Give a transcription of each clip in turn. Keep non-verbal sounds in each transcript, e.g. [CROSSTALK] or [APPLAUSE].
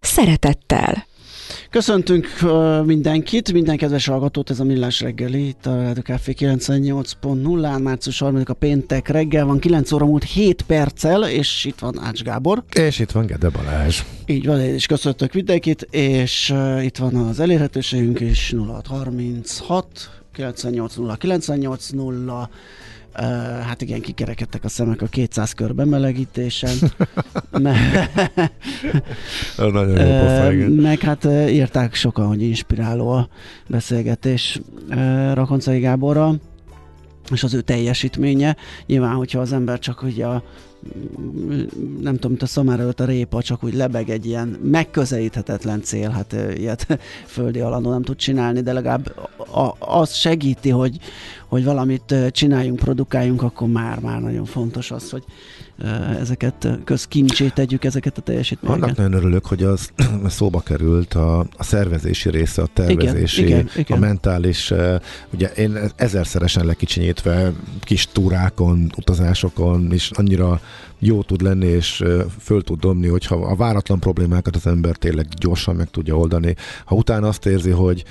szeretettel. Köszöntünk mindenkit, minden kedves hallgatót, ez a Millás reggeli, itt a Rádió Café 98.0-án, március 3 a péntek reggel van, 9 óra múlt 7 perccel, és itt van Ács Gábor. És itt van Gede Balázs. Így van, én is köszöntök mindenkit, és itt van az elérhetőségünk is 0636 980 980 Uh, hát igen, kikerekedtek a szemek a 200 kör bemelegítésen. [LAUGHS] Nagyon jó pofa, igen. Meg hát írták sokan, hogy inspiráló a beszélgetés Rakoncai Gáborral, és az ő teljesítménye. Nyilván, hogyha az ember csak ugye a nem tudom, mint a szamára előtt a répa, csak úgy lebeg egy ilyen megközelíthetetlen cél, hát ilyet [LAUGHS] földi alandó nem tud csinálni, de legalább az segíti, hogy, hogy valamit csináljunk, produkáljunk, akkor már, már nagyon fontos az, hogy ezeket közkincsé tegyük, ezeket a teljesítményeket. Annak nagyon örülök, hogy az [CLEARS THROAT] szóba került a, a szervezési része, a tervezési, igen, igen, igen. a mentális, ugye én ezerszeresen lekicsinyítve kis túrákon, utazásokon, és annyira jó tud lenni, és föl tud dobni, hogyha a váratlan problémákat az ember tényleg gyorsan meg tudja oldani. Ha utána azt érzi, hogy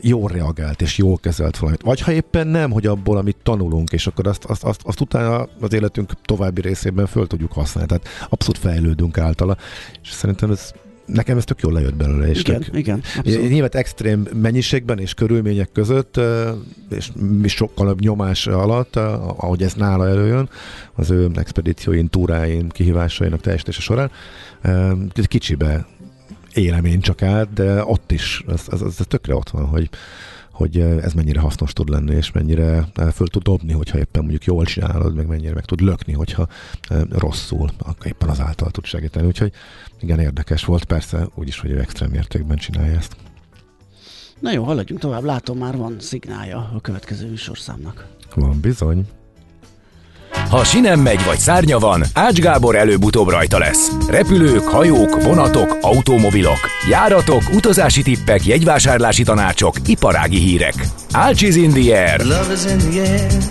jól reagált, és jól kezelt valamit. Vagy ha éppen nem, hogy abból, amit tanulunk, és akkor azt, azt, azt, azt utána az életünk további részében föl tudjuk használni. Tehát abszolút fejlődünk általa. És szerintem ez nekem ez tök jól lejött belőle. És igen, tök, igen. Abszolút. Nyilván extrém mennyiségben és körülmények között, és sokkal nyomás alatt, ahogy ez nála előjön, az ő expedícióin, túráin, kihívásainak teljesítése során, kicsibe élem én csak át, de ott is, ez, ez, ez tökre ott van, hogy, hogy ez mennyire hasznos tud lenni, és mennyire föl tud dobni, hogyha éppen mondjuk jól csinálod, meg mennyire meg tud lökni, hogyha rosszul, akkor éppen az által tud segíteni. Úgyhogy igen, érdekes volt, persze úgyis, hogy ő extrém mértékben csinálja ezt. Na jó, haladjunk tovább, látom már van szignálja a következő műsorszámnak. Van bizony. Ha sinem megy vagy szárnya van, Ács Gábor előbb-utóbb rajta lesz. Repülők, hajók, vonatok, automobilok, járatok, utazási tippek, jegyvásárlási tanácsok, iparági hírek. Ács is in the air.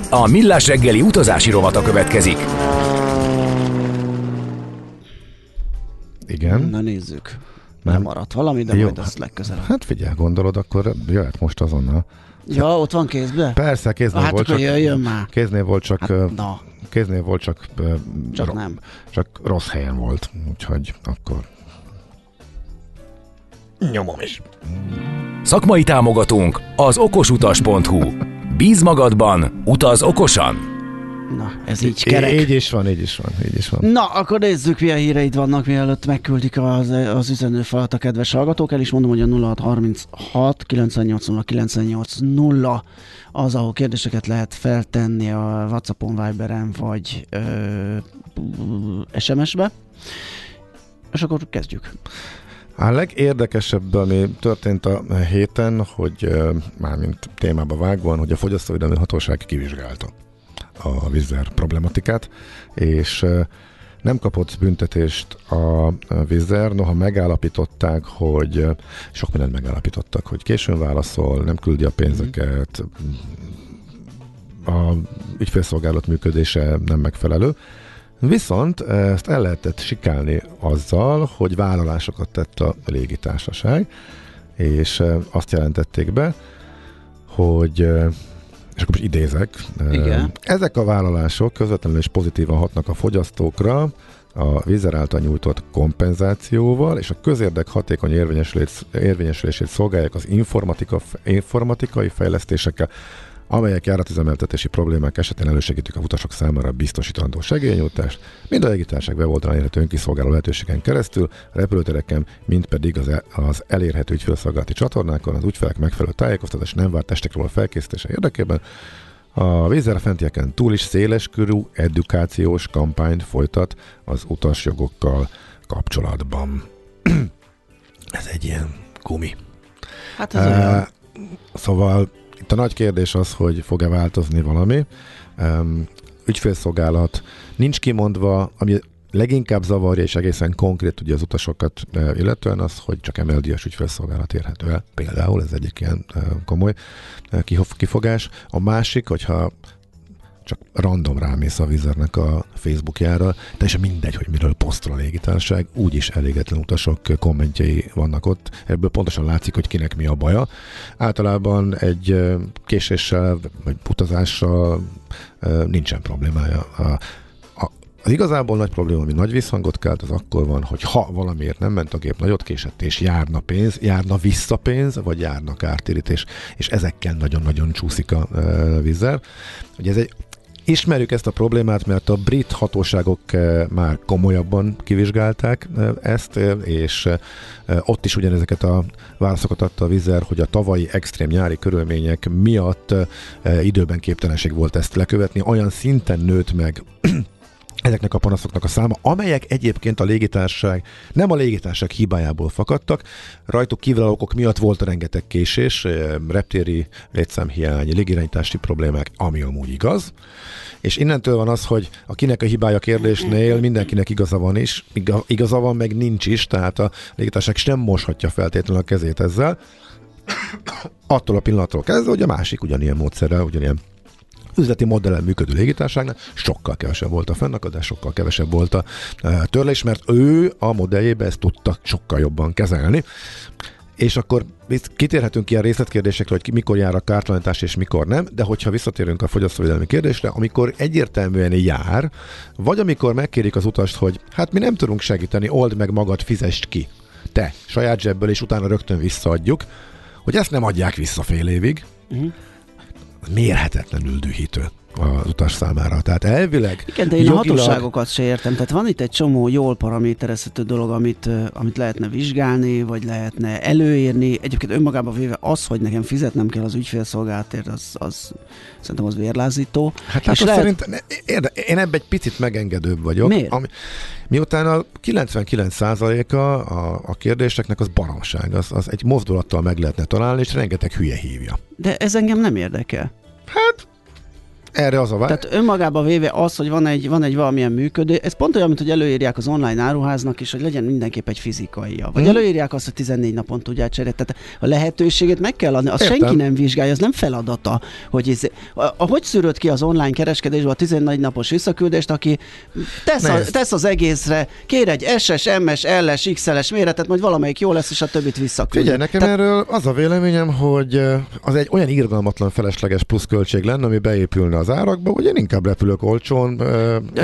A Millás reggeli utazási rovata következik. Igen. Na nézzük. Nem maradt valami, de Jó. majd azt legközelebb. Hát figyelj, gondolod, akkor jöhet most azonnal. Ja, ott van kézbe? Persze, kéznél Hát volt akkor csak... jöjjön már. Kéznél volt csak... Hát, na, Kéznél volt csak... csak ro- nem. Csak rossz helyen volt, úgyhogy akkor... Nyomom is. Szakmai támogatónk az okosutas.hu. Bíz magadban, utaz okosan! Na, ez így kerek. Így is van, így is van, így is van. Na, akkor nézzük, milyen híreid vannak, mielőtt megküldik az, az üzenőfalat a kedves hallgatók. El is mondom, hogy a 0636 980 980 az, ahol kérdéseket lehet feltenni a Whatsappon, Viberen vagy ö, SMS-be. És akkor kezdjük. A legérdekesebb, ami történt a héten, hogy mármint témába vágóan, hogy a Fogyasztóvédelmi Hatóság kivizsgálta a vízzer problematikát, és nem kapott büntetést a vízzer, noha megállapították, hogy sok mindent megállapítottak, hogy későn válaszol, nem küldi a pénzeket, a ügyfélszolgálat működése nem megfelelő. Viszont ezt el lehetett sikálni azzal, hogy vállalásokat tett a légitársaság, és azt jelentették be, hogy és akkor most idézek, Igen. ezek a vállalások közvetlenül és pozitívan hatnak a fogyasztókra, a vízer által nyújtott kompenzációval és a közérdek hatékony érvényesülés- érvényesülését szolgálják az informatika, informatikai fejlesztésekkel, amelyek járatüzemeltetési problémák esetén elősegítik a utasok számára a biztosítandó segélynyújtást, mind a légitárság weboldalán elérhető önkiszolgáló lehetőségen keresztül, a repülőtereken, mind pedig az, e- az elérhető ügyfélszolgálati csatornákon az ügyfelek megfelelő tájékoztatás nem várt testekről felkészítése érdekében, a vízzel fentieken túl is széles körű edukációs kampányt folytat az utasjogokkal kapcsolatban. [CLEARS THROAT] ez egy ilyen gumi. Hát ez uh, olyan. Szóval itt a nagy kérdés az, hogy fog-e változni valami. Um, ügyfélszolgálat nincs kimondva, ami leginkább zavarja és egészen konkrét ugye az utasokat illetően az, hogy csak emeldíjas ügyfélszolgálat érhető el. Például ez egyik ilyen komoly kifogás. A másik, hogyha csak random rámész a Vizernek a Facebookjára, teljesen mindegy, hogy miről posztol a légitárság, úgyis elégetlen utasok kommentjei vannak ott, ebből pontosan látszik, hogy kinek mi a baja. Általában egy késéssel vagy utazással nincsen problémája. A, az igazából nagy probléma, ami nagy visszhangot kelt, az akkor van, hogy ha valamiért nem ment a gép, nagyot késett, és járna pénz, járna vissza pénz, vagy járna kártérítés, és ezekkel nagyon-nagyon csúszik a e, vízzel. Ugye ez egy Ismerjük ezt a problémát, mert a brit hatóságok már komolyabban kivizsgálták ezt, és ott is ugyanezeket a válaszokat adta a vizer, hogy a tavalyi extrém nyári körülmények miatt időben képtelenség volt ezt lekövetni. Olyan szinten nőtt meg ezeknek a panaszoknak a száma, amelyek egyébként a légitárság, nem a légitárság hibájából fakadtak, rajtuk kívül okok miatt volt rengeteg késés, eh, reptéri létszámhiány, légirányítási problémák, ami amúgy igaz, és innentől van az, hogy akinek a hibája kérdésnél mindenkinek igaza van is, igaza van, meg nincs is, tehát a légitárság sem moshatja feltétlenül a kezét ezzel, attól a pillanattól kezdve, hogy a másik ugyanilyen módszerrel, ugyanilyen üzleti modellen működő légitárságnál sokkal kevesebb volt a fennakadás, sokkal kevesebb volt a e, törlés, mert ő a modelljébe ezt tudta sokkal jobban kezelni. És akkor kitérhetünk ilyen részletkérdésekre, hogy mikor jár a kártalanítás és mikor nem, de hogyha visszatérünk a fogyasztóvédelmi kérdésre, amikor egyértelműen jár, vagy amikor megkérik az utast, hogy hát mi nem tudunk segíteni, old meg magad, fizest ki. Te, saját zsebből, és utána rögtön visszaadjuk, hogy ezt nem adják vissza fél évig, uh-huh mérhetetlenül dühítő az utas számára. Tehát elvileg... Igen, de én jogilag... a hatóságokat se értem. Tehát van itt egy csomó jól paraméterezhető dolog, amit, amit lehetne vizsgálni, vagy lehetne előírni. Egyébként önmagában véve az, hogy nekem fizetnem kell az ügyfélszolgálatért, az, az szerintem az vérlázító. Hát, hát lehet... szerint, érde, én ebben egy picit megengedőbb vagyok. Miért? Ami, miután a 99%-a a, a kérdéseknek az baromság, az, az egy mozdulattal meg lehetne találni, és rengeteg hülye hívja. De ez engem nem érdekel. Hát erre az a vár. Tehát önmagában véve az, hogy van egy, van egy valamilyen működő, ez pont olyan, mint hogy előírják az online áruháznak is, hogy legyen mindenképp egy fizikaia. Vagy hmm. előírják azt, hogy 14 napon tudják cserélni. Tehát a lehetőséget meg kell adni. Azt Értem. senki nem vizsgálja, az nem feladata. Hogy ez, ahogy szűröd ki az online kereskedésbe a 14 napos visszaküldést, aki tesz, a, tesz az egészre, kér egy SS, MS, LS, XLS méretet, majd valamelyik jó lesz, és a többit visszaküld. Figyelj, nekem Te... erről az a véleményem, hogy az egy olyan irgalmatlan felesleges pluszköltség lenne, ami beépülne az árakba, hogy én inkább repülök olcsón.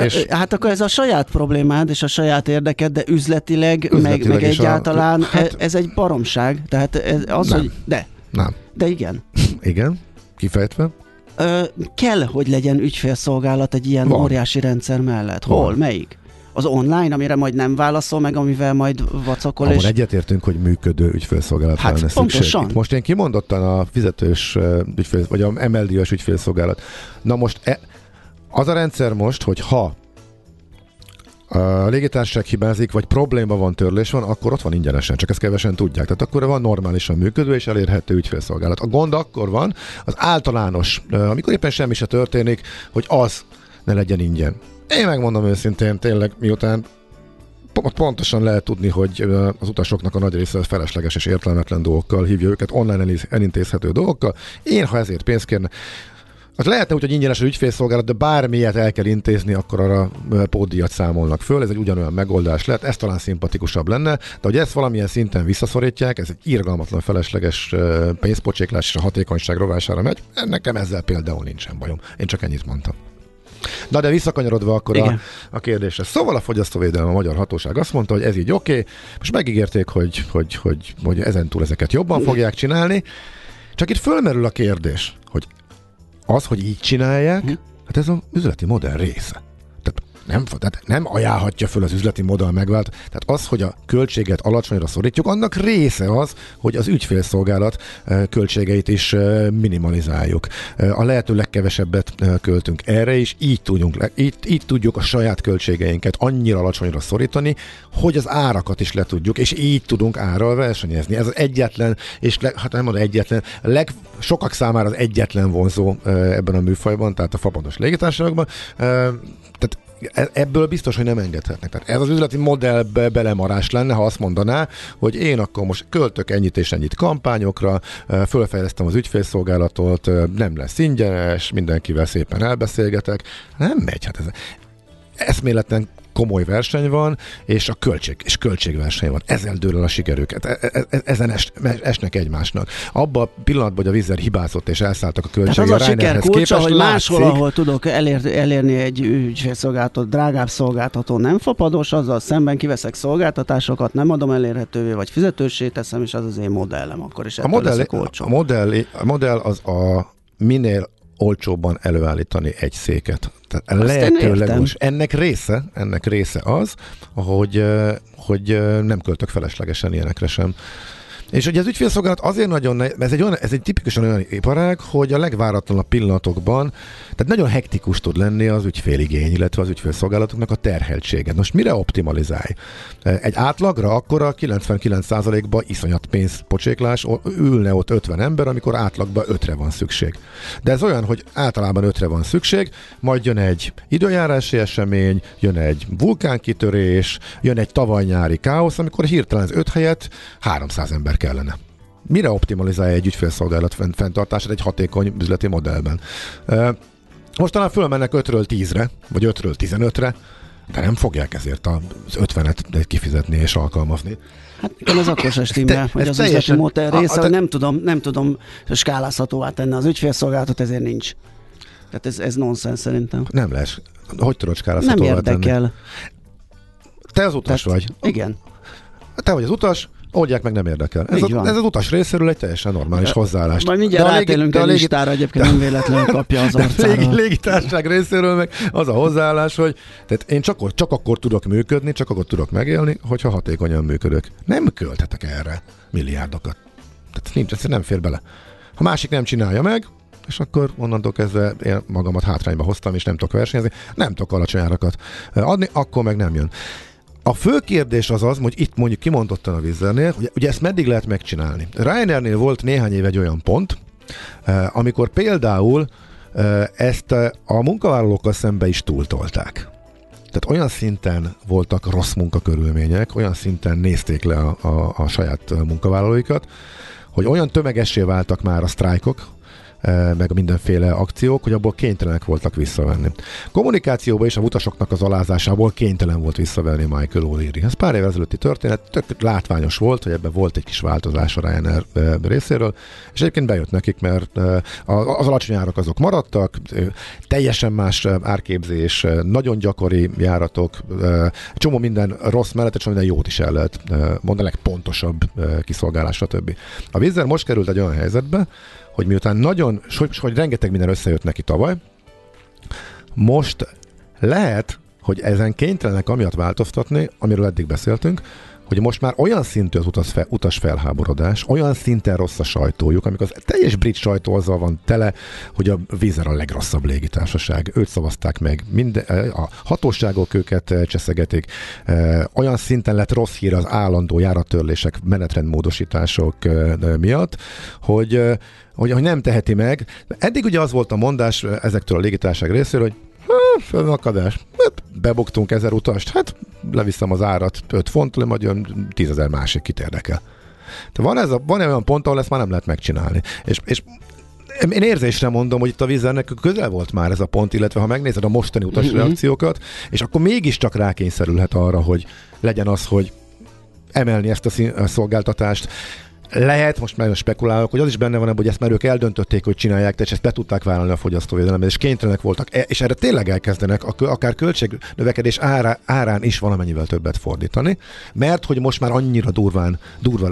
És... Hát akkor ez a saját problémád és a saját érdeked, de üzletileg, üzletileg meg, meg egyáltalán a... hát... ez egy baromság. Tehát ez az, nem. hogy de. Nem. De igen. Igen, kifejtve. Ö, kell, hogy legyen ügyfélszolgálat egy ilyen Van. óriási rendszer mellett. Hol? Van. Melyik? Az online, amire majd nem válaszol meg, amivel majd vacakol. Ahol és... egyetértünk, hogy működő ügyfélszolgálat hát, lenne pontosan. Most én kimondottan a fizetős ügyfél, vagy a MLD-os ügyfélszolgálat. Na most e, az a rendszer most, hogy ha a légitársaság hibázik, vagy probléma van, törlés van, akkor ott van ingyenesen, csak ezt kevesen tudják. Tehát akkor van normálisan működő és elérhető ügyfélszolgálat. A gond akkor van, az általános, amikor éppen semmi se történik, hogy az ne legyen ingyen. Én megmondom őszintén, tényleg, miután pontosan lehet tudni, hogy az utasoknak a nagy része felesleges és értelmetlen dolgokkal hívja őket, online elintézhető dolgokkal. Én, ha ezért pénzt kérne, az lehetne úgy, hogy ingyenes az ügyfélszolgálat, de bármilyet el kell intézni, akkor arra pódiat számolnak föl. Ez egy ugyanolyan megoldás lehet, ez talán szimpatikusabb lenne, de hogy ezt valamilyen szinten visszaszorítják, ez egy irgalmatlan felesleges pénzpocséklás és a hatékonyság rovására megy. Nekem ezzel például nincsen bajom. Én csak ennyit mondtam. Na de visszakanyarodva akkor a, a kérdésre. Szóval a fogyasztóvédelem a magyar hatóság azt mondta, hogy ez így oké, okay, most megígérték, hogy, hogy, hogy, hogy ezentúl ezeket jobban fogják csinálni, csak itt fölmerül a kérdés, hogy az, hogy így csinálják, hát ez az üzleti modell része. Nem, tehát nem ajánlhatja föl az üzleti modell megvált. Tehát az, hogy a költséget alacsonyra szorítjuk, annak része az, hogy az ügyfélszolgálat költségeit is minimalizáljuk. A lehető legkevesebbet költünk erre is, így tudjunk, így, így tudjuk a saját költségeinket annyira alacsonyra szorítani, hogy az árakat is le tudjuk, és így tudunk árral versenyezni. Ez az egyetlen, és le, hát nem mondom egyetlen, leg, sokak számára az egyetlen vonzó ebben a műfajban, tehát a fapados légitársaságban. Tehát ebből biztos, hogy nem engedhetnek. Tehát ez az üzleti modellbe belemarás lenne, ha azt mondaná, hogy én akkor most költök ennyit és ennyit kampányokra, fölfejlesztem az ügyfélszolgálatot, nem lesz ingyenes, mindenkivel szépen elbeszélgetek. Nem megy, hát ez eszméletlen komoly verseny van, és a költség, és költségverseny van. Ezzel dől el a sikerüket. E, e, e, ezen es, esnek egymásnak. Abban a pillanatban, hogy a vízer hibázott és elszálltak a költségek. Tehát az a, a siker kulcsa, hogy látszik, máshol, ahol tudok elér, elérni egy ügyfélszolgáltató, drágább szolgáltató nem fapados, azzal szemben kiveszek szolgáltatásokat, nem adom elérhetővé, vagy fizetősé teszem, és az az én modellem akkor is. A modell, a, modell, a modell az a minél olcsóbban előállítani egy széket. Tehát lehetőleg Ennek része, ennek része az, hogy, hogy nem költök feleslegesen ilyenekre sem. És ugye az ügyfélszolgálat azért nagyon, ne, ez egy, olyan, ez egy tipikusan olyan iparág, hogy a legváratlanabb pillanatokban, tehát nagyon hektikus tud lenni az ügyféligény, illetve az ügyfélszolgálatoknak a terheltsége. Most mire optimalizálj? Egy átlagra akkor a 99%-ban iszonyat pénzpocséklás, ülne ott 50 ember, amikor átlagban 5-re van szükség. De ez olyan, hogy általában 5-re van szükség, majd jön egy időjárási esemény, jön egy vulkánkitörés, jön egy tavaly-nyári káosz, amikor hirtelen az 5 helyett 300 ember kellene. Mire optimalizálja egy ügyfélszolgálat fenntartását egy hatékony üzleti modellben? Most talán fölmennek 5-ről 10-re, vagy 5-ről 15-re, de nem fogják ezért az 50-et kifizetni és alkalmazni. Hát igen, az akkor se stimmel, hogy az teljesen, üzleti modell része, a, a, nem tudom, nem tudom skálázhatóvá tenni az ügyfélszolgálatot, ezért nincs. Tehát ez, ez nonsens szerintem. Nem lesz. Hogy tudod skálázhatóvá Nem érdekel. Tenni? Te az utas Tehát, vagy. Igen. Te vagy az utas, oldják meg, nem érdekel. Ez, a, ez az utas részéről egy teljesen normális de, hozzáállás. Majd mindjárt de a, légi, listára, egyébként de, nem véletlenül kapja az [LAUGHS] arcára. Légi, légitárság részéről meg az a hozzáállás, hogy tehát én csak, csak akkor tudok működni, csak akkor tudok megélni, hogyha hatékonyan működök. Nem költhetek erre milliárdokat. Tehát nincs, ez nem fér bele. Ha másik nem csinálja meg, és akkor onnantól kezdve én magamat hátrányba hoztam, és nem tudok versenyezni, nem tudok alacsony árakat adni, akkor meg nem jön. A fő kérdés az az, hogy itt mondjuk kimondottan a Vizernél, hogy ugye ezt meddig lehet megcsinálni. Ryanairnél volt néhány év egy olyan pont, eh, amikor például eh, ezt eh, a munkavállalókkal szembe is túltolták. Tehát olyan szinten voltak rossz munkakörülmények, olyan szinten nézték le a, a, a saját munkavállalóikat, hogy olyan tömegessé váltak már a sztrájkok, meg a mindenféle akciók, hogy abból kénytelenek voltak visszavenni. Kommunikációban is a utasoknak az alázásából kénytelen volt visszavenni Michael O'Leary. Ez pár évvel ezelőtti történet, tök látványos volt, hogy ebben volt egy kis változás a Ryanair részéről, és egyébként bejött nekik, mert az alacsony árak azok maradtak, teljesen más árképzés, nagyon gyakori járatok, csomó minden rossz mellett, és minden jót is el lehet mondani, legpontosabb kiszolgálás, stb. A Wizz most került egy olyan helyzetbe, hogy miután nagyon, hogy, hogy rengeteg minden összejött neki tavaly, most lehet, hogy ezen kénytelenek amiatt változtatni, amiről eddig beszéltünk, hogy most már olyan szintű az utas, fel, utas felháborodás, olyan szinten rossz a sajtójuk, amikor az teljes brit sajtó azzal van tele, hogy a Vizer a legrosszabb légitársaság. Őt szavazták meg, minden, eh, a hatóságok őket eh, cseszegetik. Eh, olyan szinten lett rossz hír az állandó járattörlések, menetrendmódosítások miatt, hogy hogy, hogy nem teheti meg. Eddig ugye az volt a mondás ezektől a légitárság részéről, hogy fölakadás. Hát, bebuktunk ezer utast, hát leviszem az árat 5 font, majd jön 10 ezer másik, kit érdekel. De van, ez a, van olyan pont, ahol ezt már nem lehet megcsinálni. És, és én érzésre mondom, hogy itt a vízernek közel volt már ez a pont, illetve ha megnézed a mostani utas mm-hmm. reakciókat, és akkor mégiscsak rákényszerülhet arra, hogy legyen az, hogy emelni ezt a, szín, a szolgáltatást. Lehet, most már spekulálok, hogy az is benne van hogy ezt már ők eldöntötték, hogy csinálják, és ezt be tudták vállalni a fogyasztóvédelemben, és kénytelenek voltak, e- és erre tényleg elkezdenek akár költségnövekedés árá, árán is valamennyivel többet fordítani, mert hogy most már annyira durván, durva,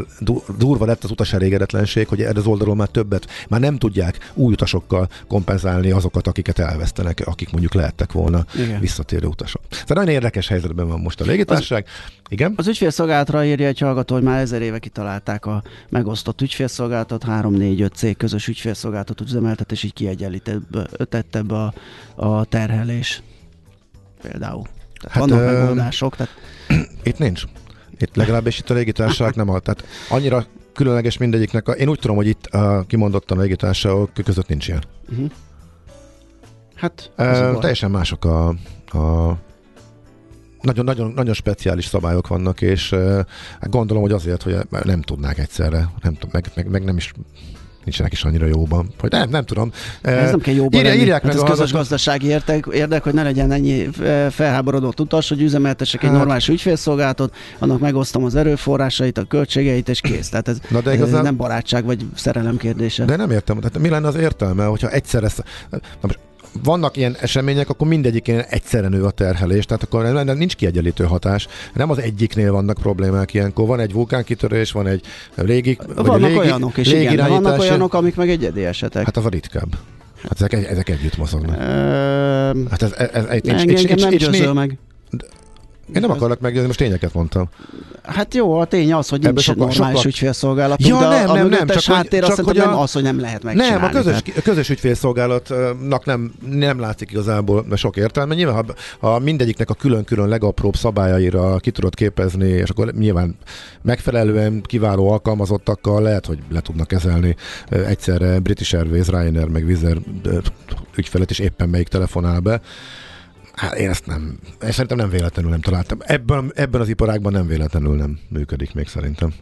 durva lett az utas elégedetlenség, hogy erre az oldalon már többet, már nem tudják új utasokkal kompenzálni azokat, akiket elvesztenek, akik mondjuk lehettek volna Igen. visszatérő utasok. Tehát nagyon érdekes helyzetben van most a légitársaság. Igen? Az ügyfélszolgálatra írja egy hallgató, hogy már ezer éve kitalálták a megosztott ügyfélszolgáltat, 3-4-5 cég közös ügyfélszolgáltatot üzemeltet, és így kiegyenlített ebbe a, a terhelés. Például. Tehát hát, vannak ö... megoldások. Tehát... [CLEARS THROAT] Itt nincs. Itt legalábbis itt a légitársaság nem ad. Tehát annyira különleges mindegyiknek. A, én úgy tudom, hogy itt a kimondottan a légitársaságok között nincs ilyen. Uh-huh. Hát, e, teljesen mások a, a nagyon, nagyon, nagyon speciális szabályok vannak, és uh, gondolom, hogy azért, hogy nem tudnák egyszerre, nem, meg, meg, meg nem is nincsenek is annyira jóban. Hogy nem, nem tudom. Ez nem kell jóban Írja, írják hát meg ez közös gazdasági érdek, érdek, hogy ne legyen ennyi felháborodott utas, hogy üzemeltessek hát. egy normális ügyfélszolgálatot, annak megosztom az erőforrásait, a költségeit, és kész. Tehát ez, Na de igazán... nem barátság vagy szerelem kérdése. De nem értem. Tehát mi lenne az értelme, hogyha egyszerre... Na most vannak ilyen események, akkor mindegyikén egyszerre nő a terhelés, tehát akkor nincs kiegyenlítő hatás. Nem az egyiknél vannak problémák ilyenkor. Van egy vulkánkitörés, van egy régi... Vannak légi, olyanok is, légi igen, vannak olyanok, amik meg egyedi esetek. Hát az a ritkább. Hát ezek, ezek együtt mozognak. hát ez, ez, ez, ez nincs, engem, engem nem győzöl meg. Én nem akarok meggyőzni, most tényeket mondtam. Hát jó, a tény az, hogy nincs sokkal, normális sokkal... ügyfélszolgálat. Ja, de nem, a nem, nem, csak háttér csak, azt hogy a... nem az, hogy nem lehet megcsinálni. Nem, a közös, a közös ügyfélszolgálatnak nem, nem látszik igazából sok értelme. Nyilván, ha, ha mindegyiknek a külön-külön legapróbb szabályaira ki tudod képezni, és akkor nyilván megfelelően kiváló alkalmazottakkal lehet, hogy le tudnak kezelni egyszerre British Airways, Ryanair, meg Vizer ügyfelet, és éppen melyik telefonál be Hát én ezt nem, én szerintem nem véletlenül nem találtam. Ebben, ebben az iparágban nem véletlenül nem működik még szerintem.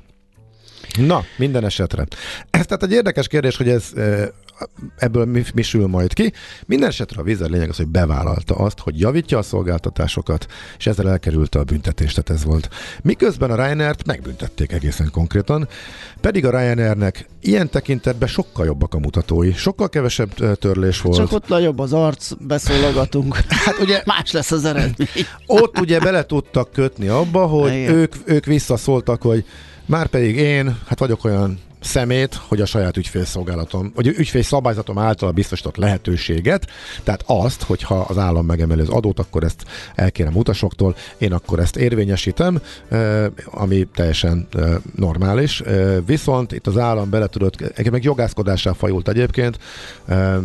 Na, minden esetre. Ez tehát egy érdekes kérdés, hogy ez ebből mi, mi sül majd ki. Minden esetre a vízer lényeg az, hogy bevállalta azt, hogy javítja a szolgáltatásokat, és ezzel elkerülte a büntetést, tehát ez volt. Miközben a Ryanair-t megbüntették egészen konkrétan, pedig a Ryanairnek ilyen tekintetben sokkal jobbak a mutatói, sokkal kevesebb törlés volt. Csak ott nagyobb az arc, beszólogatunk. [LAUGHS] hát ugye [LAUGHS] más lesz az eredmény. ott ugye bele tudtak kötni abba, hogy ők, ők visszaszóltak, hogy már pedig én, hát vagyok olyan szemét, hogy a saját ügyfélszolgálatom, vagy ügyfél szabályzatom által biztosított lehetőséget, tehát azt, hogyha az állam megemeli az adót, akkor ezt elkérem utasoktól, én akkor ezt érvényesítem, ami teljesen normális. Viszont itt az állam bele tudott, meg jogászkodással fajult egyébként,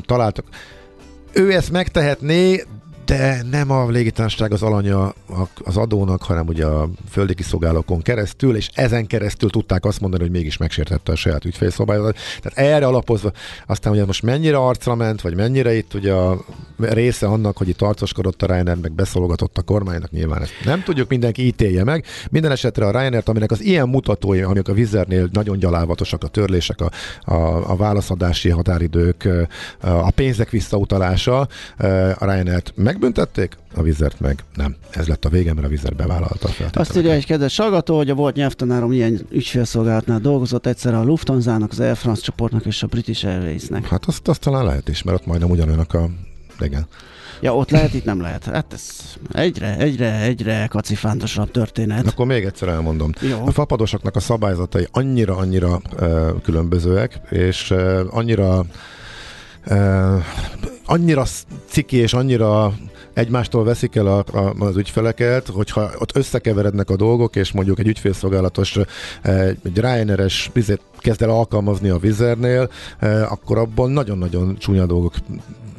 találtak, ő ezt megtehetné, de nem a légitársaság az alanya az adónak, hanem ugye a földi kiszolgálókon keresztül, és ezen keresztül tudták azt mondani, hogy mégis megsértette a saját ügyfélszabályozatot. Tehát erre alapozva, aztán ugye most mennyire arcra ment, vagy mennyire itt ugye a része annak, hogy itt arcoskodott a Ryanair, meg beszologatott a kormánynak, nyilván ezt nem tudjuk, mindenki ítélje meg. Minden esetre a Ryanair, aminek az ilyen mutatói, amik a Vizernél nagyon gyalávatosak, a törlések, a, a, a válaszadási határidők, a pénzek visszautalása, a Ryanair meg megbüntették, a vizert meg nem. Ez lett a vége, mert a vizer bevállalta a Azt írja egy kedves hallgató, hogy a volt nyelvtanárom ilyen ügyfélszolgálatnál dolgozott egyszer a Lufthansa-nak, az Air France csoportnak és a British Airways-nek. Hát azt, azt talán lehet is, mert ott majdnem ugyanolyanak a igen. Ja, ott lehet, itt nem lehet. Hát ez egyre, egyre, egyre kacifántosabb történet. Akkor még egyszer elmondom. Jó. A fapadosoknak a szabályzatai annyira, annyira uh, különbözőek, és uh, annyira uh, annyira ciki és annyira egymástól veszik el a, a, az ügyfeleket, hogyha ott összekeverednek a dolgok, és mondjuk egy ügyfélszolgálatos, egy Ryanair-es kezd el alkalmazni a Vizernél, akkor abban nagyon-nagyon csúnya dolgok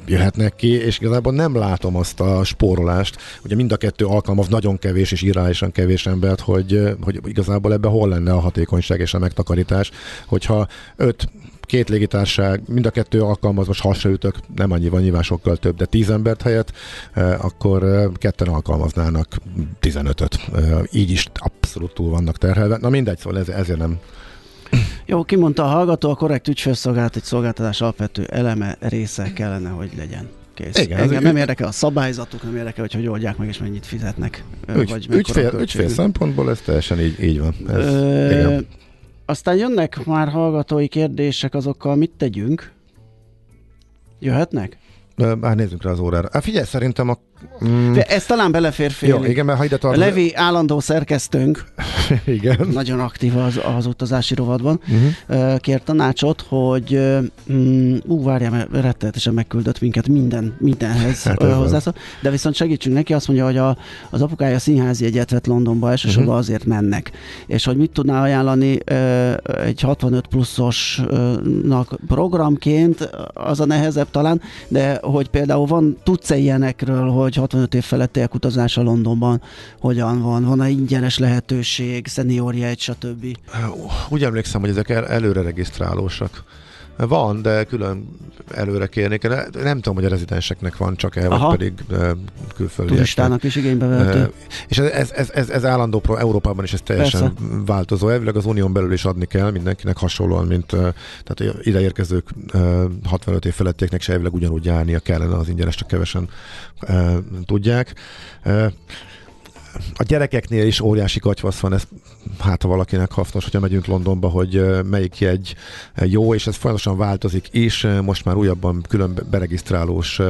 jöhetnek ki, és igazából nem látom azt a spórolást, ugye mind a kettő alkalmaz nagyon kevés és irányosan kevés embert, hogy, hogy igazából ebben hol lenne a hatékonyság és a megtakarítás, hogyha öt két légitárság, mind a kettő alkalmaz, most hasraütök, nem annyi van, nyilván sokkal több, de tíz embert helyett, eh, akkor eh, ketten alkalmaznának 15-öt. Eh, így is abszolút túl vannak terhelve. Na mindegy, szóval ez, ezért nem, jó, kimondta a hallgató, a korrekt ügyfélszolgálat egy szolgáltatás alapvető eleme része kellene, hogy legyen. Kész. Igen, Engem nem érdekel a szabályzatuk, nem érdekel, hogy hogy oldják meg, és mennyit fizetnek. Ügy, vagy ügyfél, ügyfél szempontból ez teljesen így, így van. Ez, Ö, igen aztán jönnek már hallgatói kérdések, azokkal mit tegyünk? Jöhetnek? Már nézzünk rá az órára. Hát figyelj, szerintem a... Mm, De ez talán belefér fél. jó, igen, mert ha ide tartozom... Levi állandó szerkesztőnk, [LAUGHS] igen. nagyon aktív az, az utazási rovadban, Uh-huh. ö, kért tanácsot, hogy mm, ú, várjál, mert rettenetesen megküldött minket minden, mindenhez Hát hozzászól, de viszont segítsünk neki, azt mondja, hogy a, az apukája színházi egyet vett Londonba, elsősorban uh-huh. azért mennek. És hogy mit tudná ajánlani egy 65 pluszosnak programként, az a nehezebb talán, de hogy például van, tudsz-e ilyenekről, hogy 65 év felettiek utazása Londonban hogyan van, van-e ingyenes lehetőség, szeniorjegy, stb. Úgy emlékszem, hogy ezek el, előre regisztrálósak. Van, de külön előre kérnék. Ne, nem tudom, hogy a rezidenseknek van csak el, Aha. vagy pedig külföldieknek. Turistának is igénybe vehető. És ez, ez, ez, ez, ez állandó, Európában is ez teljesen Persze. változó. Elvileg az unión belül is adni kell mindenkinek hasonlóan, mint tehát ide érkezők uh, 65 év felettieknek se elvileg ugyanúgy járnia kellene az ingyenes, csak kevesen tudják. A gyerekeknél is óriási katyvasz van, ez hát ha valakinek hasznos, hogyha megyünk Londonba, hogy melyik jegy jó, és ez folyamatosan változik is. Most már újabban külön be- beregisztrálós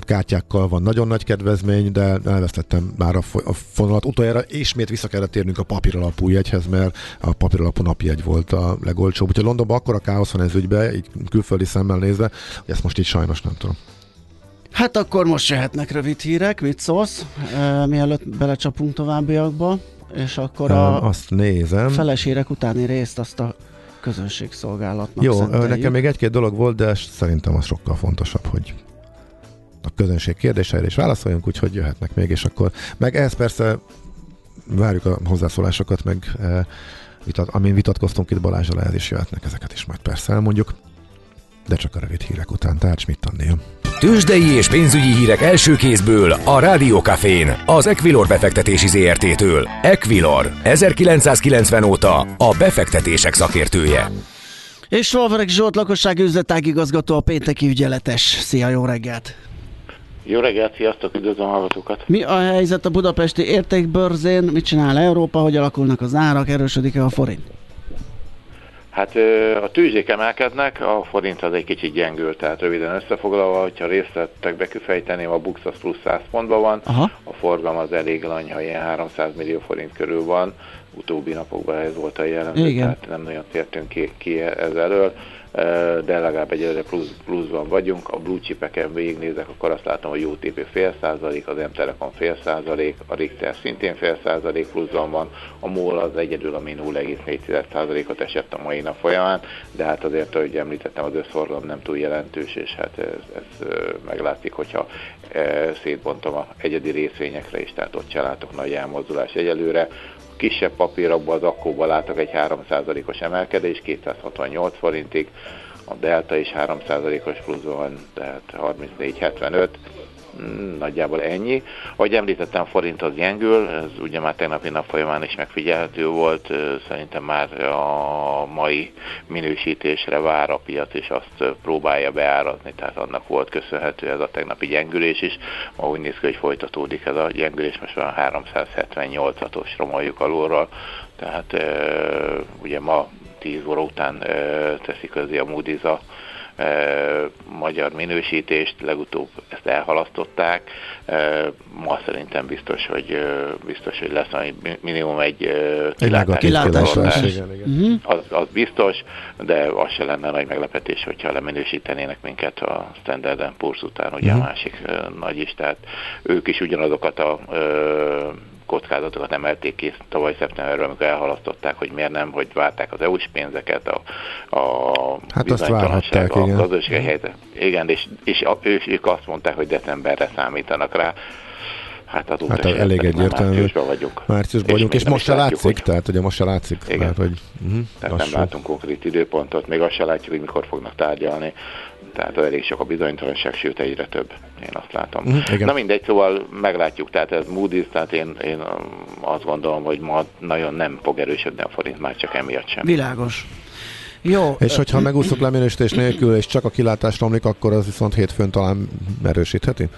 kártyákkal van nagyon nagy kedvezmény, de elvesztettem már a, a fonalat. Utoljára ismét vissza kellett térnünk a papíralapú jegyhez, mert a papíralapú napjegy volt a legolcsóbb. Úgyhogy Londonban akkora káosz van ez ügybe, így külföldi szemmel nézve, hogy ezt most így sajnos nem tudom. Hát akkor most jöhetnek rövid hírek, mit szólsz, e, mielőtt belecsapunk továbbiakba, és akkor a Azt nézem. feles hírek utáni részt azt a közönségszolgálatnak Jó, szenteljük. nekem még egy-két dolog volt, de szerintem az sokkal fontosabb, hogy a közönség kérdéseire is válaszoljunk, úgyhogy jöhetnek még, és akkor meg ehhez persze várjuk a hozzászólásokat, meg e, vitat, amin vitatkoztunk itt Balázsal, ehhez is jöhetnek, ezeket is majd persze elmondjuk, de csak a rövid hírek után. Tehát mit tannél? Tőzsdei és pénzügyi hírek első kézből a Rádiókafén, az Equilor befektetési ZRT-től. Equilor, 1990 óta a befektetések szakértője. És Solverek Zsolt lakossági üzletágigazgató a pénteki ügyeletes. Szia, jó reggelt! Jó reggelt, sziasztok, üdvözlöm a hallgatókat. Mi a helyzet a budapesti értékbörzén? Mit csinál Európa? Hogy alakulnak az árak? Erősödik-e a forint? Hát a tűzsék emelkednek, a forint az egy kicsit gyengül, tehát röviden összefoglalva, hogyha részletekbe kifejteném, a Bux az plusz 100 pontban van, Aha. a forgalom az elég lanyha, ilyen 300 millió forint körül van, utóbbi napokban ez volt a jellemző, Igen. tehát nem nagyon tértünk ki, ki ez elől, de legalább egyelőre plusz, pluszban vagyunk. A blue chipeken végignézek, akkor azt látom, hogy UTP fél százalék, az M-Telekom fél százalék, a Richter szintén fél százalék pluszban van, a MOL az egyedül, ami 0,4 százalékot esett a mai nap folyamán, de hát azért, ahogy említettem, az összforgalom nem túl jelentős, és hát ez, ez meglátszik, hogyha szétbontom a egyedi részvényekre is, tehát ott se látok nagy elmozdulás egyelőre. Kisebb papírokban az akkóban látok egy 3%-os emelkedés, 268 forintig, a Delta is 3%-os pluszban van, tehát 34,75, Mm, nagyjából ennyi. Ahogy említettem, forint az gyengül, ez ugye már tegnapi nap folyamán is megfigyelhető volt, szerintem már a mai minősítésre vár a piac, és azt próbálja beárazni, tehát annak volt köszönhető ez a tegnapi gyengülés is. Ma úgy néz ki, hogy folytatódik ez a gyengülés, most már 378-os romoljuk alulról, tehát ugye ma 10 óra után teszi közé a Moody's magyar minősítést, legutóbb ezt elhalasztották. Ma szerintem biztos, hogy biztos, hogy lesz ami minimum egy kilátás. Uh-huh. Az, az biztos, de az se lenne nagy meglepetés, hogyha leminősítenének minket a Standard Poor's után, ugye Mhm. a másik ö, nagy is, tehát ők is ugyanazokat a kockázatokat emelték ki tavaly szeptemberről, amikor elhalasztották, hogy miért nem, hogy várták az EU-s pénzeket, a, a Hát azt bizonytalanság, várhatták, a igen. gazdasági helyzet. Igen, és, és a, ők, ők azt mondták, hogy decemberre számítanak rá. Hát azóta Hát elég egyértelmű. márciusban vagyunk. Márciusban vagyunk, és most se látjuk, látszik, hogy- tehát ugye most se látszik, Igen. mert hogy uh-huh, Tehát nem látunk konkrét időpontot, még azt se látjuk, hogy mikor fognak tárgyalni. Tehát elég sok a bizonytalanság, sőt egyre több. Én azt látom. Mhm, igen. Na mindegy, szóval meglátjuk, tehát ez Moody's, tehát én, én azt gondolom, hogy ma nagyon nem fog erősödni a forint, már csak emiatt sem. Világos. Jó, És hogyha megúszok leminősítés nélkül, és csak a kilátás romlik, akkor az viszont hétfőn talán erősítheti?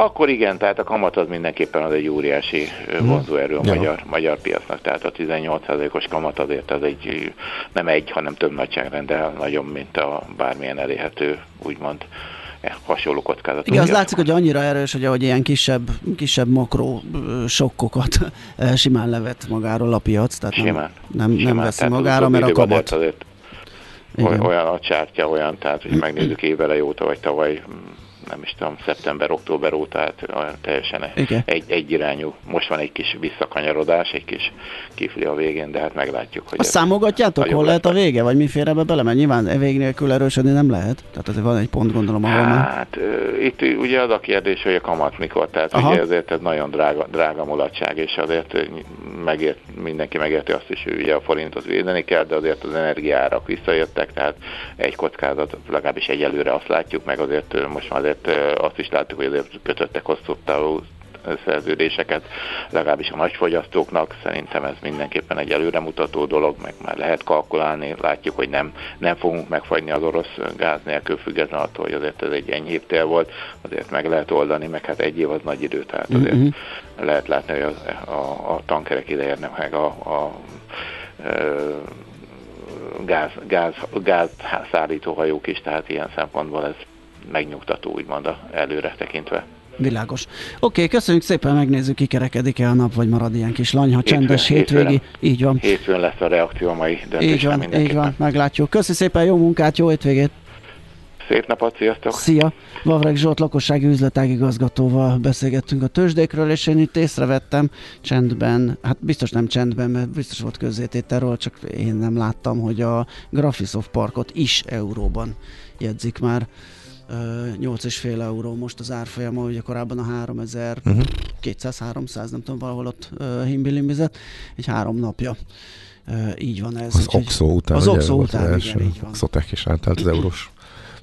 Akkor igen, tehát a kamat az mindenképpen az egy óriási Mhm. vonzóerő a Ja. magyar, magyar piacnak. Tehát a 18%-os kamat azért az egy, nem egy, hanem több nagyságrendel nagyon, mint a bármilyen elérhető, úgymond eh, hasonló kockázat. Igen, az látszik, hogy annyira erős, hogy ahogy ilyen kisebb, kisebb makro ö, sokkokat simán levet magáról a piac, tehát nem, Simán. nem, nem Simán. veszi Tehát magára, mert a kamat. azért Igen. Olyan a csártya, olyan, tehát hogy megnézzük évele óta, vagy tavaly, nem is tudom, szeptember, október óta, hát olyan teljesen Igen. egy, egyirányú. Most van egy kis visszakanyarodás, egy kis kifli a végén, de hát meglátjuk, hogy Azt számogatjátok, hol lehet a vége, vagy mi ebbe bele? Mert nyilván e vég nélkül erősödni nem lehet. Tehát azért van egy pont, gondolom, ahol már... Hát ö, itt ugye az a kérdés, hogy a kamat mikor, tehát Aha. ugye azért ez nagyon drága, drága mulatság, és azért megért, mindenki megérti azt is, hogy ugye a forintot védeni kell, de azért az energiárak visszajöttek, tehát egy kockázat, legalábbis egyelőre azt látjuk, meg azért most már azért ö, azt is látjuk, hogy azért kötöttek hosszú távú szerződéseket, legalábbis a nagyfogyasztóknak. Szerintem ez mindenképpen egy előremutató dolog, meg már lehet kalkulálni. Látjuk, hogy nem, nem fogunk megfagyni az orosz gáz nélkül, függetlenül attól, hogy azért ez egy enyhébb tél volt, azért meg lehet oldani, meg hát egy év az nagy idő, tehát azért Mhm. lehet látni, hogy a, a, a tankerek ide érnek meg a, a ö, gáz, gáz, gáz szállító hajók is, tehát ilyen szempontból ez megnyugtató, úgymond előre tekintve. Világos. Oké, köszönjük szépen, megnézzük, kikerekedik-e a nap, vagy marad ilyen kis lanyha, Hétfőn- csendes hétvégi. Így van. Hétfőn lesz a reakció a mai döntésre Így van, így van, meglátjuk. Köszi szépen, jó munkát, jó hétvégét! Szép napot, sziasztok! Szia! Vavreg Zsolt lakossági üzletágigazgatóval beszélgettünk a tőzsdékről, és én itt észrevettem csendben, hát biztos nem csendben, mert biztos volt közzétételről, csak én nem láttam, hogy a Graphisoft Parkot is euróban jegyzik már. Ö, 8,5 euró most az árfolyama, ugye korábban a 3200-300, nem tudom, valahol ott himbilimbizett, egy három napja. Így van ez. Az úgyhogy- Oxo után. Az Oxo után, az igen, így van. Oxotech is átállt az eurós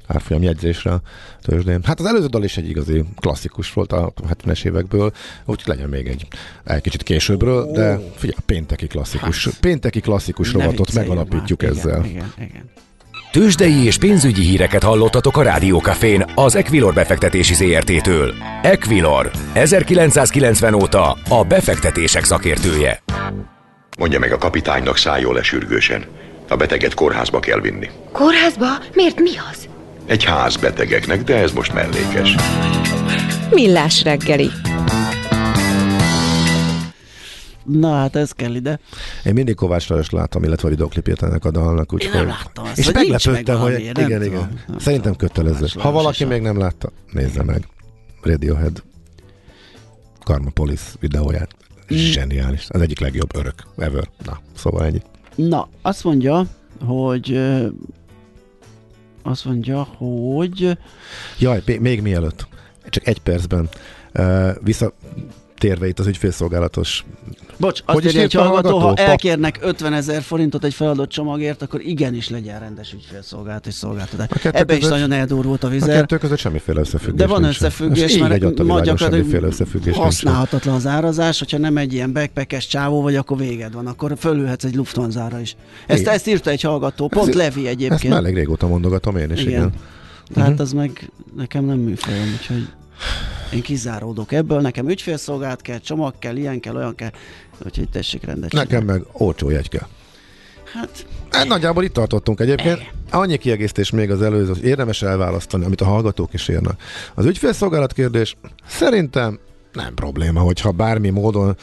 árfolyam jegyzésre a tőzsdén. Hát az előző dal is egy igazi klasszikus volt a 70-es évekből, úgyhogy legyen még egy, egy kicsit későbbről, de figyelj, pénteki klasszikus, Hát. pénteki klasszikus rovatot megalapítjuk már. ezzel. Igen, igen, igen. Tőzsdei és pénzügyi híreket hallottatok a Rádiókafén az Equilor befektetési ZRT-től. Equilor, 1990 óta a befektetések szakértője. Mondja meg a kapitánynak szálljon le sürgősen. A beteget kórházba kell vinni. Kórházba? Miért mi az? Egy ház betegeknek, de ez most mellékes. Millás reggeli. Na hát ez kell ide. Én mindig Kovács Lajos láttam, illetve a videoklipjét ennek a dalnak. Úgyhogy... nem láttam azt, És meglepődtem, meg hogy igen, tudom. igen. Nem Szerintem kötelező. Ha valaki még nem látta, nézze meg. Radiohead Karmapolis videóját. Zseniális. Az egyik legjobb örök ever. Na, szóval ennyi. Na, azt mondja, hogy azt mondja, hogy Jaj, még- még mielőtt, csak egy percben uh, visszatérve itt az ügyfélszolgálatos Bocs, azt Hogy is írja egy a hallgató, ha elkérnek 50 ezer forintot egy feladott csomagért, akkor igenis legyen rendes ügyfélszolgálat és szolgáltatás. A Ebbe is között- nagyon eldurult a A vizer. kettő között semmiféle összefüggés De van nincsen. összefüggés, mert ma gyakorlatilag összefüggés használhatatlan az árazás, hogyha nem egy ilyen backpackes csávó vagy, akkor véged van, akkor fölülhetsz egy Lufthansa-ra is. Ezt, Igen. ezt írta egy hallgató, pont Ez- Levi Ezt egyébként. már elég régóta mondogatom én is, igen. Igen. Tehát Mhm. az meg nekem nem műfajom, úgyhogy én kizáródok ebből, nekem ügyfélszolgálat kell, csomag kell, ilyen kell, olyan kell, úgyhogy tessék rendet Nekem meg olcsó jegy kell. Hát, Hát nagyjából itt tartottunk egyébként. Annyi kiegészítés még az előző, érdemes elválasztani, amit a hallgatók is írnak. Az ügyfélszolgálat kérdés szerintem nem probléma, hogyha bármi módon,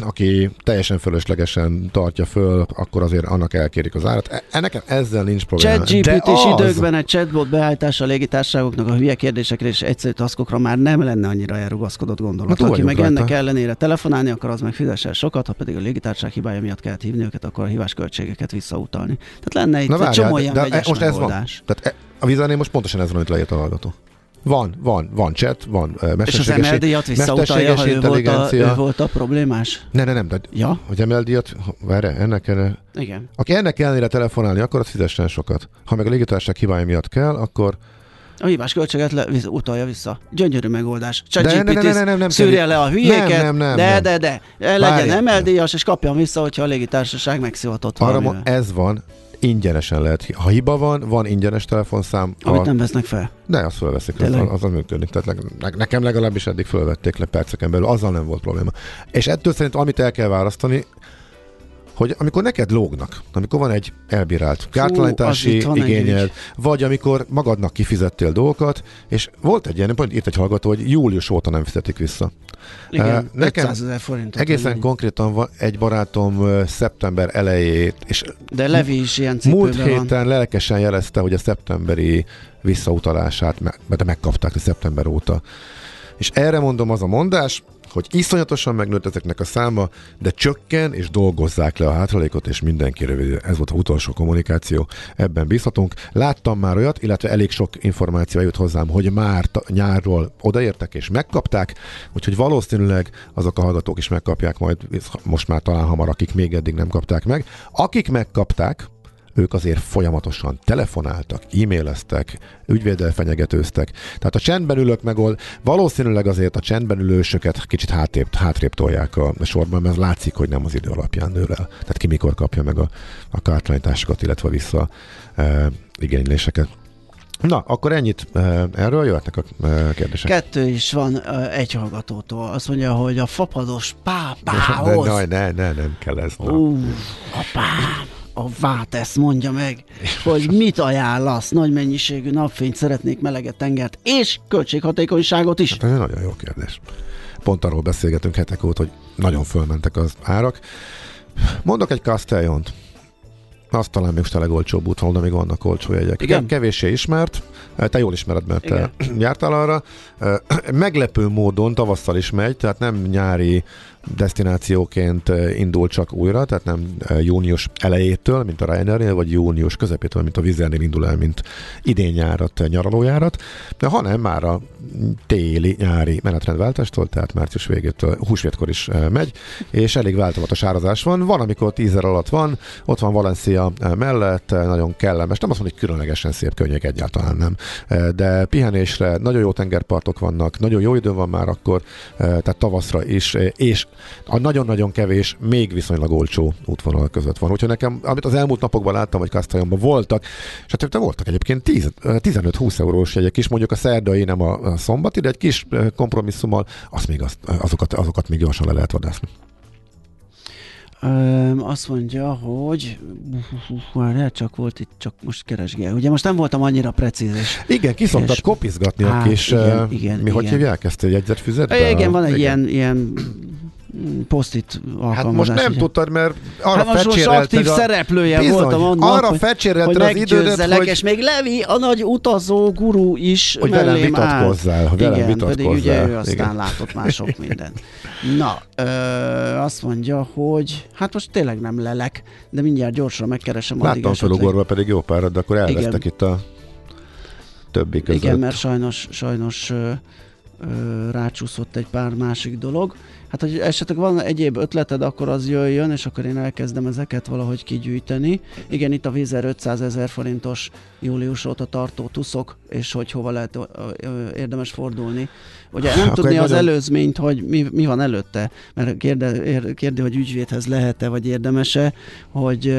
aki teljesen fölöslegesen tartja föl, akkor azért annak elkérik az árat. E- Ennek ezzel nincs probléma. chat De GPT-s az- időkben egy chatbot beállítása a légitársaságoknak a hülye kérdésekre és egyszerű taszkokra már nem lenne annyira elrugaszkodott gondolat. Hát Aki meg vagyunk ennek rajta. ellenére telefonálni akar, az meg fizessen sokat, ha pedig a légitársaság hibája miatt kellett hívni őket, akkor a hívás költségeket visszautalni. Tehát lenne itt Na egy várjál, csomó de, ilyen de vegyes most ez van. megoldás. Tehát e- a vizenél most pontosan ez van, amit leírt a hallgató. Van, van, van chat, van uh, És az mesterséges, MLD-jat visszautalja, ha ő volt, a, ő volt a problémás? Ne, ne, nem, de Ja, hogy MLD-at, várj, ennek kellene, igen. aki ennek ellenére telefonálni akar, az fizessen sokat. Ha meg a légitársaság hibája miatt kell, akkor A hibás költséget le, utalja vissza. Gyönyörű megoldás. De ne, ne, ne, ne, nem, nem, szűrje le a hülyéket, Nem, nem, nem, de, nem. de, de, de, legyen. MLD-as, és kapjam vissza, hogyha a légitársaság megszivatott Arra ma, ez van, ingyenesen lehet. Ha hiba van, van ingyenes telefonszám. Amit ha, nem vesznek fel. De azt fölveszik, az, Tényleg? azon működik. Tehát leg- nekem legalábbis eddig fölvették le perceken belül, azzal nem volt probléma. És ettől szerint amit el kell választani, hogy amikor neked lógnak, amikor van egy elbírált egy igényed, vagy amikor magadnak kifizettél dolgokat, és volt egy ilyen, pont írt egy hallgató, hogy július óta nem fizetik vissza. Igen, Eh, nekem 500 ezer forintot. Egészen vagy konkrétan van egy barátom ö, szeptember elejét, és. De Levi is ilyen Múlt cipőben van. héten lelkesen jelezte, hogy a szeptemberi visszautalását, me- mert megkapták a szeptember óta. És erre mondom az a mondás, hogy iszonyatosan megnőtt ezeknek a száma, de csökken és dolgozzák le a hátralékot, és mindenki rövid. Ez volt az utolsó kommunikáció, ebben bízhatunk. Láttam már olyat, illetve elég sok információ jut hozzám, hogy már ta- nyárról odaértek és megkapták, úgyhogy valószínűleg azok a hallgatók is megkapják majd, most már talán hamar, akik még eddig nem kapták meg. Akik megkapták, ők azért folyamatosan telefonáltak, e-maileztek, ügyvéddel fenyegetőztek. Tehát a csendben ülők megold, valószínűleg azért a csendben ülősöket kicsit hátrébb, hátrébb tolják a sorban, mert látszik, hogy nem az idő alapján nő el. Tehát ki mikor kapja meg a, a kártalanításokat, illetve vissza e, igényléseket. Na, akkor ennyit e, erről jöhetnek a e, kérdések. Kettő is van ö, egy hallgatótól. Azt mondja, hogy a fapados pápához. [LAUGHS] ne, ne, ne, nem kell ez. Na. Ú, apám, a Vátesz mondja meg, hogy mit ajánlasz. Nagy mennyiségű napfényt szeretnék, meleget tengert, és költséghatékonyságot is. Hát ez egy nagyon jó kérdés. Pont arról beszélgetünk hetek óta, hogy nagyon fölmentek az árak. Mondok egy Castellont. Azt talán még most a legolcsóbb útvonal, de még vannak olcsó jegyek. Igen. Kevéssé ismert, te jól ismered, mert te Igen. [CLEARS THROAT] jártál arra. Meglepő módon tavasszal is megy, tehát nem nyári destinációként indul csak újra, tehát nem június elejétől, mint a Ryanair, vagy június közepétől, mint a Vizernél indul el, mint idén nyárat, nyaralójárat, de hanem már a téli, nyári menetrendváltástól, tehát március végétől, húsvétkor is megy, és elég változatos árazás van. Van, amikor 10 alatt van, ott van Valencia mellett, nagyon kellemes, nem azt mondom, hogy különlegesen szép könnyek egyáltalán nem, de pihenésre nagyon jó tengerpartok vannak, nagyon jó idő van már akkor, eh, tehát tavaszra is, és a nagyon-nagyon kevés, még viszonylag olcsó útvonal között van. Úgyhogy nekem, amit az elmúlt napokban láttam, hogy Castellonban voltak, és hát voltak egyébként 10, eh, 15-20 eurós jegyek is, mondjuk a szerdai, nem a, szombati, de egy kis eh, kompromisszummal, azt még azt, azokat, azokat még gyorsan le lehet vadászni. Öm, azt mondja, hogy már csak volt itt, csak most keresgél. Ugye most nem voltam annyira precíz, és Igen, ki szoktad És- kopizgatni a Hát, kis, igen, eh, igen, mi hogy igen. hívják ezt, egy jegyzetfüzetbe? igen, van egy ilyen, ilyen alkalmazás. Hát most nem ugye? tudtad, mert arra Hát most, most aktív a- szereplője Bizony, voltam annak, arra hogy, az idődet, hogy, és még Levi, a nagy utazó guru is hogy velem vitatkozzál, hogy velem Igen, pedig ugye vitatkozzál. ő aztán Igen. látott már sok [LAUGHS] mindent. Na, ö, azt mondja, hogy hát most tényleg nem lelek, de mindjárt gyorsan megkeresem. Láttam felugorva pedig jó párat, de akkor elvesztek itt a többi között. Igen, mert sajnos, sajnos ö, ö, rácsúszott egy pár másik dolog. Hát, hogy esetleg van egyéb ötleted, akkor az jöjjön, és akkor én elkezdem ezeket valahogy kigyűjteni. Igen, itt a vízer 500 ezer forintos július óta tartó tuszok, és hogy hova lehet érdemes fordulni. Ugye nem Akkor tudni az nagyon- előzményt, hogy mi, mi van előtte, mert kérde, ér- kérdi, hogy ügyvédhez lehet-e, vagy érdemese, hogy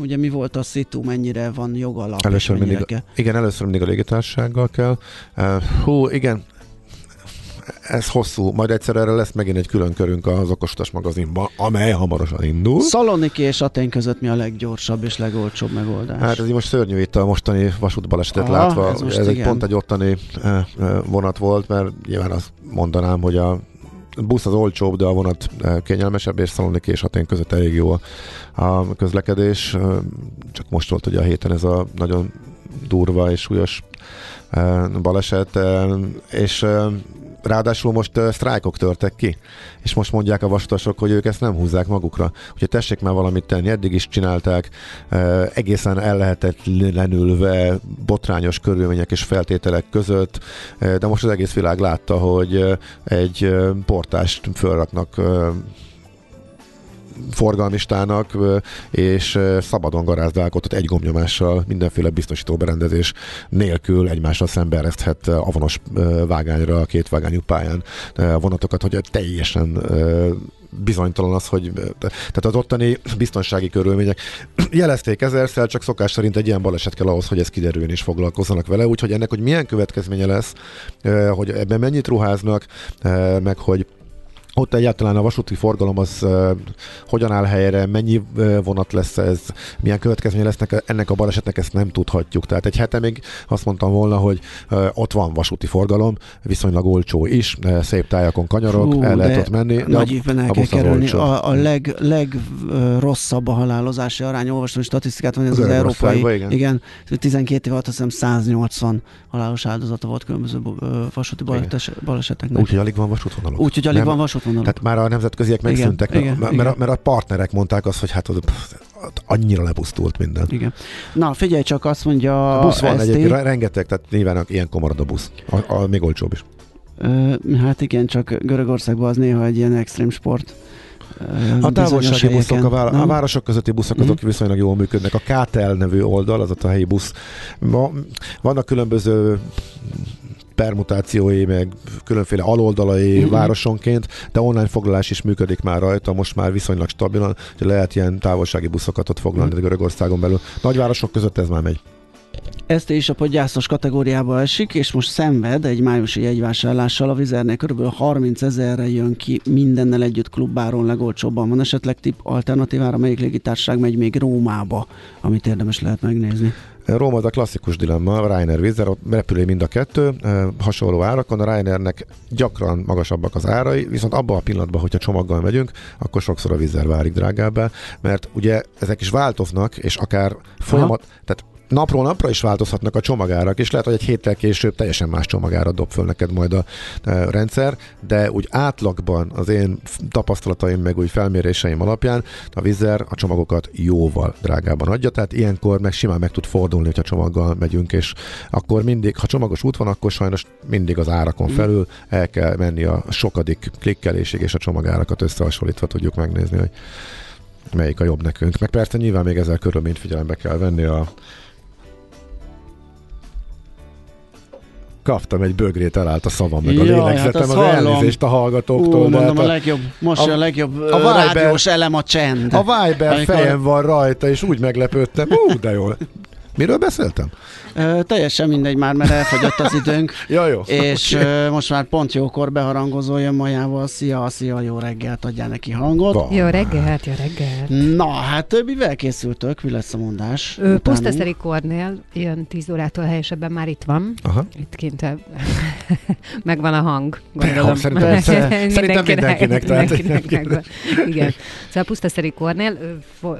ugye mi volt a szitu, mennyire van jogalap, Először mindig, kell. igen, először mindig a légitársasággal kell. Hú, igen, ez hosszú, majd egyszer erre lesz megint egy külön körünk az Okosutas magazinban, amely hamarosan indul. Szaloniki és Atén között mi a leggyorsabb és legolcsóbb megoldás? Hát ez most szörnyű itt a mostani vasútbalesetet Aha, látva. ez Ez, egy pont egy ottani eh, eh, vonat volt, mert nyilván azt mondanám, hogy a busz az olcsóbb, de a vonat eh, kényelmesebb, és Szaloniki és Atén között elég jó a, közlekedés. Csak most volt ugye a héten ez a nagyon durva és súlyos baleset, és ráadásul most uh, sztrájkok törtek ki, és most mondják a vasutasok, hogy ők ezt nem húzzák magukra. Úgyhogy tessék már valamit tenni, eddig is csinálták, uh, egészen ellehetetlenülve botrányos körülmények és feltételek között, uh, de most az egész világ látta, hogy uh, egy uh, portást fölraknak uh, forgalmistának, és szabadon garázdálkodott egy gomnyomással mindenféle biztosító berendezés nélkül egymással szembe ereszthet avonos vágányra a két vágányú pályán. Vonatokat, hogy teljesen bizonytalan az, hogy tehát az ottani biztonsági körülmények [CLEARS THROAT] jelezték ezerszer, csak szokás szerint egy ilyen baleset kell ahhoz, hogy ez kiderüljön és foglalkozzanak vele, úgyhogy ennek, hogy milyen következménye lesz, hogy ebben mennyit ruháznak, meg hogy ott egyáltalán a vasúti forgalom az uh, hogyan áll helyre, mennyi uh, vonat lesz ez, milyen következménye lesznek ennek a balesetnek, ezt nem tudhatjuk. Tehát egy hete még azt mondtam volna, hogy uh, ott van vasúti forgalom, viszonylag olcsó is, uh, szép tájakon kanyarok, Hú, el lehet ott menni. De nagy évben el kell kerülni. A, a leg, legrosszabb a halálozási arány, olvastam statisztikát, van ez az, az európai, igen. igen, 12 év alatt azt hiszem 180 halálos áldozata volt különböző vasúti baleseteknek. Úgyhogy alig van vasútvonalok. Úgyhogy alig van vasút vonalak. Tehát már a nemzetköziek megszűntek, igen, mert, igen, mert, igen. A, mert a partnerek mondták azt, hogy hát az, annyira lepusztult minden. Igen. Na, figyelj csak, azt mondja a busz van ST... egyébként, rengeteg, tehát nyilván ilyen komarad a busz. A, a, még olcsóbb is. Ö, hát igen, csak Görögországban az néha egy ilyen extrém sport. A távolsági buszok, a, vá- a városok közötti buszok azok mm. viszonylag jól működnek. A KTL nevű oldal, az a helyi busz. Vannak különböző permutációi, meg különféle aloldalai uh-huh. városonként, de online foglalás is működik már rajta, most már viszonylag stabilan, hogy lehet ilyen távolsági buszokat ott foglalni uh-huh. Görögországon belül. Nagyvárosok között ez már megy. Ezt is a gyászos kategóriába esik, és most szenved egy májusi jegyvásárlással. A Vizernél kb. 30 ezerre jön ki mindennel együtt klubáron legolcsóbban. Van esetleg tip alternatívára, melyik légitársaság megy még Rómába, amit érdemes lehet megnézni? Róma az a klasszikus dilemma, a Ryanair Vizer, ott repülő mind a kettő, hasonló árakon, a Ryanairnek gyakran magasabbak az árai, viszont abban a pillanatban, hogyha csomaggal megyünk, akkor sokszor a Vizer válik drágábbá, mert ugye ezek is változnak, és akár folyamat, Aha. tehát napról napra is változhatnak a csomagárak, és lehet, hogy egy héttel később teljesen más csomagára dob föl neked majd a, a rendszer, de úgy átlagban az én tapasztalataim meg úgy felméréseim alapján a Vizer a csomagokat jóval drágában adja, tehát ilyenkor meg simán meg tud fordulni, hogyha csomaggal megyünk, és akkor mindig, ha csomagos út van, akkor sajnos mindig az árakon mm. felül el kell menni a sokadik klikkelésig, és a csomagárakat összehasonlítva tudjuk megnézni, hogy melyik a jobb nekünk. Meg persze nyilván még ezzel körülményt figyelembe kell venni a kaptam egy bögrét, elállt a szavam, meg a lélegzetem, hát az elnézést a hallgatóktól. Ú, mondom, hát a, a legjobb, most a, a legjobb a Viber, rádiós elem a csend. A Viber amikor... fejem van rajta, és úgy meglepődtem, ú, de jó. Miről beszéltem? Ö, teljesen mindegy már, mert elfogyott az időnk. [LAUGHS] ja, jó. És okay. ö, most már pont jókor beharangozó jön majával. Szia, szia, jó reggelt, adjál neki hangot. Van. Jó reggelt, jó reggelt. Na, hát mivel készültök? Mi lesz a mondás? Pusztaszeri Kornél jön 10 órától helyesebben már itt van. Aha. Itt kint [LAUGHS] megvan a hang, gondolom. Ha, szerintem, [LAUGHS] szerintem mindenkinek. Tehát. mindenkinek Igen. Szóval Pusztaszeri Kornél,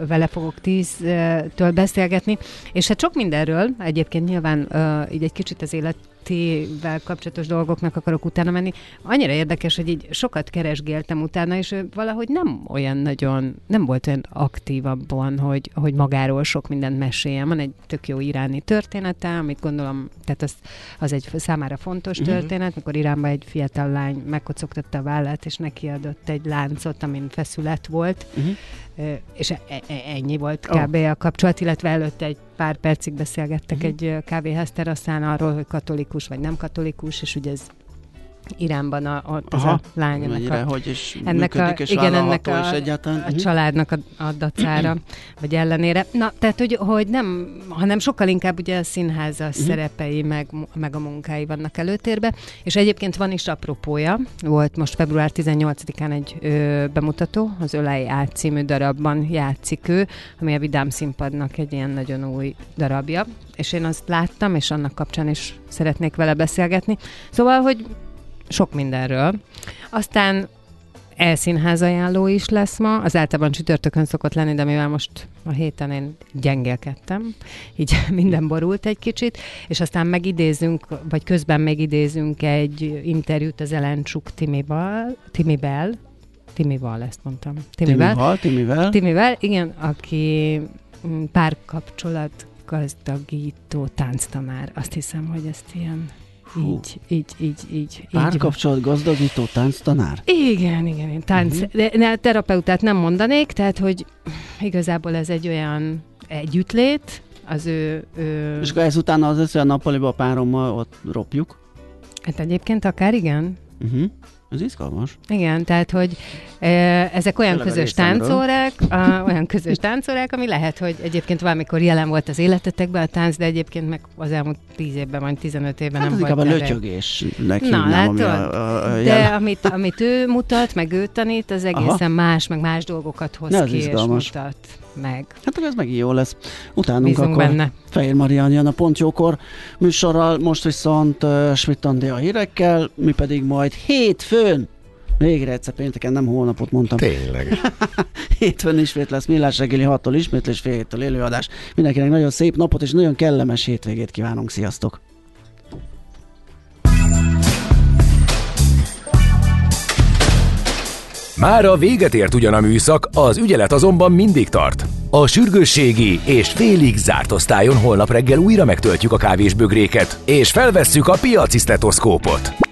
vele fogok 10-től beszélgetni, és hát sok mindenről egyébként nyilván uh, így egy kicsit az élet NFT-vel kapcsolatos dolgoknak akarok utána menni. Annyira érdekes, hogy így sokat keresgéltem utána, és valahogy nem olyan nagyon, nem volt olyan aktív abban, hogy, hogy magáról sok mindent meséljen. Van egy tök jó iráni története, amit gondolom, tehát az, az egy számára fontos uh-huh. történet, mikor Iránban egy fiatal lány megkocogtatta a vállát, és neki adott egy láncot, amin feszület volt, uh-huh. és e- e- ennyi volt kb. Oh. a kapcsolat, illetve előtte egy pár percig beszélgettek uh-huh. egy kávéház teraszán arról, hogy katolikus vagy nem katolikus, és ugye ez Iránban a, ott Aha, az a lány. Ennek a, hogy is ennek a, és igen, ennek a, és egyáltalán. a mhm. családnak a, a dacára, vagy ellenére. Na, tehát, hogy, hogy nem, hanem sokkal inkább ugye a színháza uh-huh. szerepei, meg, meg a munkái vannak előtérbe, és egyébként van is apropója, volt most február 18-án egy ö, bemutató, az Ölei át című darabban játszik ő, ami a Vidám színpadnak egy ilyen nagyon új darabja, és én azt láttam, és annak kapcsán is szeretnék vele beszélgetni. Szóval, hogy sok mindenről. Aztán elszínház ajánló is lesz ma, az általában csütörtökön szokott lenni, de mivel most a héten én gyengélkedtem, így [LAUGHS] minden borult egy kicsit, és aztán megidézünk, vagy közben megidézünk egy interjút az Elencsuk Timival, Timibel, Timival ezt mondtam. Timivel. Timival, Timivel. Timivel, igen, aki mm, párkapcsolat gazdagító tánctanár. Azt hiszem, hogy ezt ilyen Így, így, így, így. Párkapcsolat gazdagító tánctanár? Igen, igen, én tánc, uh-huh. de ne, terapeutát nem mondanék, tehát, hogy igazából ez egy olyan együttlét, az ő... ő... És akkor ezután az lesz, hogy a nappaliba a párommal ott ropjuk? Hát egyébként akár igen. Uh-huh. Ez izgalmas. Igen, tehát, hogy e, ezek olyan Tényleg közös táncórák, a, olyan közös táncórák, ami lehet, hogy egyébként valamikor jelen volt az életetekben a tánc, de egyébként meg az elmúlt 10 évben, vagy 15 évben hát nem volt. Hát a lötyögésnek Na, hívnám, ami a, a, a De amit, amit ő mutat, meg ő tanít, az egészen Aha. más, meg más dolgokat hoz ki izgalmas. és mutat meg. Hát ez megint jó lesz. Utánunk Bízunk akkor benne. Fehér Marian jön a Pont Jókor műsorral, most viszont uh, Schmidt a hírekkel, mi pedig majd hétfőn Végre egyszer pénteken, nem hónapot mondtam. Tényleg. [LAUGHS] Hétfőn ismét lesz Millás reggeli 6-tól ismétlés fél héttől élőadás. Mindenkinek nagyon szép napot és nagyon kellemes hétvégét kívánunk. Sziasztok! Már a véget ért ugyan a műszak, az ügyelet azonban mindig tart. A sürgősségi és félig zárt osztályon holnap reggel újra megtöltjük a kávésbögréket, és felvesszük a piaci stetoszkópot.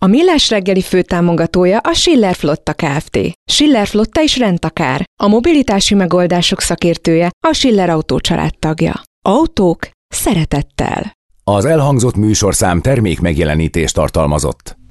A Millás reggeli főtámogatója a Schiller Flotta Kft. Schiller Flotta is rendtakár. A mobilitási megoldások szakértője a Schiller Autó tagja. Autók szeretettel. Az elhangzott műsorszám termék megjelenítést tartalmazott.